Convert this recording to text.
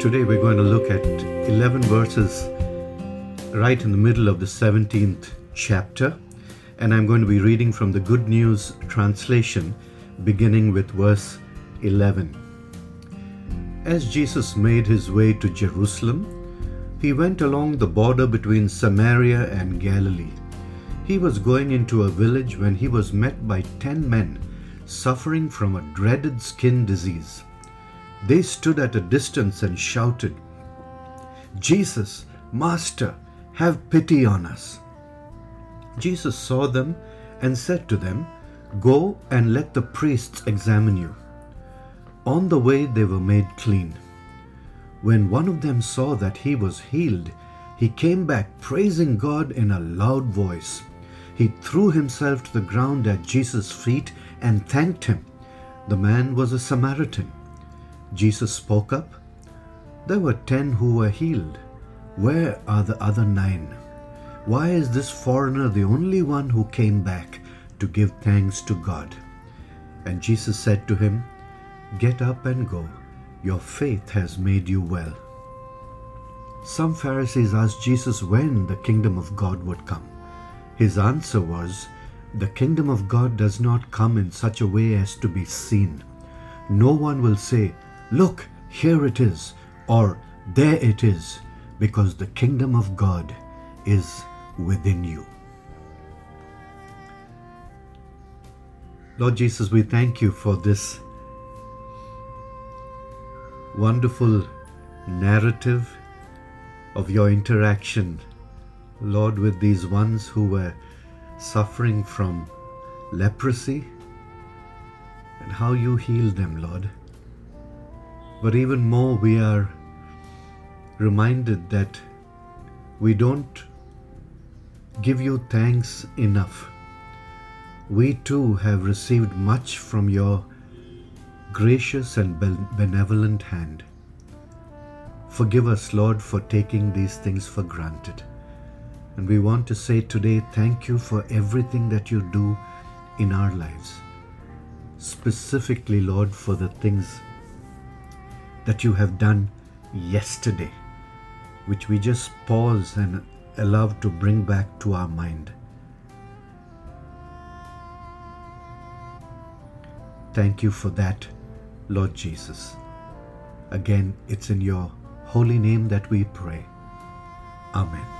Today we're going to look at 11 verses right in the middle of the 17th chapter, and I'm going to be reading from the Good News translation, beginning with verse 11. As Jesus made his way to Jerusalem, he went along the border between Samaria and Galilee. He was going into a village when he was met by ten men suffering from a dreaded skin disease. They stood at a distance and shouted, Jesus, Master, have pity on us. Jesus saw them and said to them, Go and let the priests examine you. On the way they were made clean. When one of them saw that he was healed, he came back praising God in a loud voice. He threw himself to the ground at Jesus' feet and thanked him. The man was a Samaritan. Jesus spoke up. There were ten who were healed. Where are the other nine? Why is this foreigner the only one who came back to give thanks to God? And Jesus said to him, Get up and go. Your faith has made you well. Some Pharisees asked Jesus when the kingdom of God would come. His answer was, The kingdom of God does not come in such a way as to be seen. No one will say, Look, here it is, or there it is, because the kingdom of God is within you. Lord Jesus, we thank you for this wonderful narrative of your interaction Lord, with these ones who were suffering from leprosy and how you healed them, Lord. But even more, we are reminded that we don't give you thanks enough. We too have received much from your gracious and benevolent hand. Forgive us, Lord, for taking these things for granted. And we want to say today, thank you for everything that you do in our lives. Specifically, Lord, for the things that you have done yesterday, which we just pause and allow to bring back to our mind. Thank you for that, Lord Jesus. Again, it's in your holy name that we pray. Amen.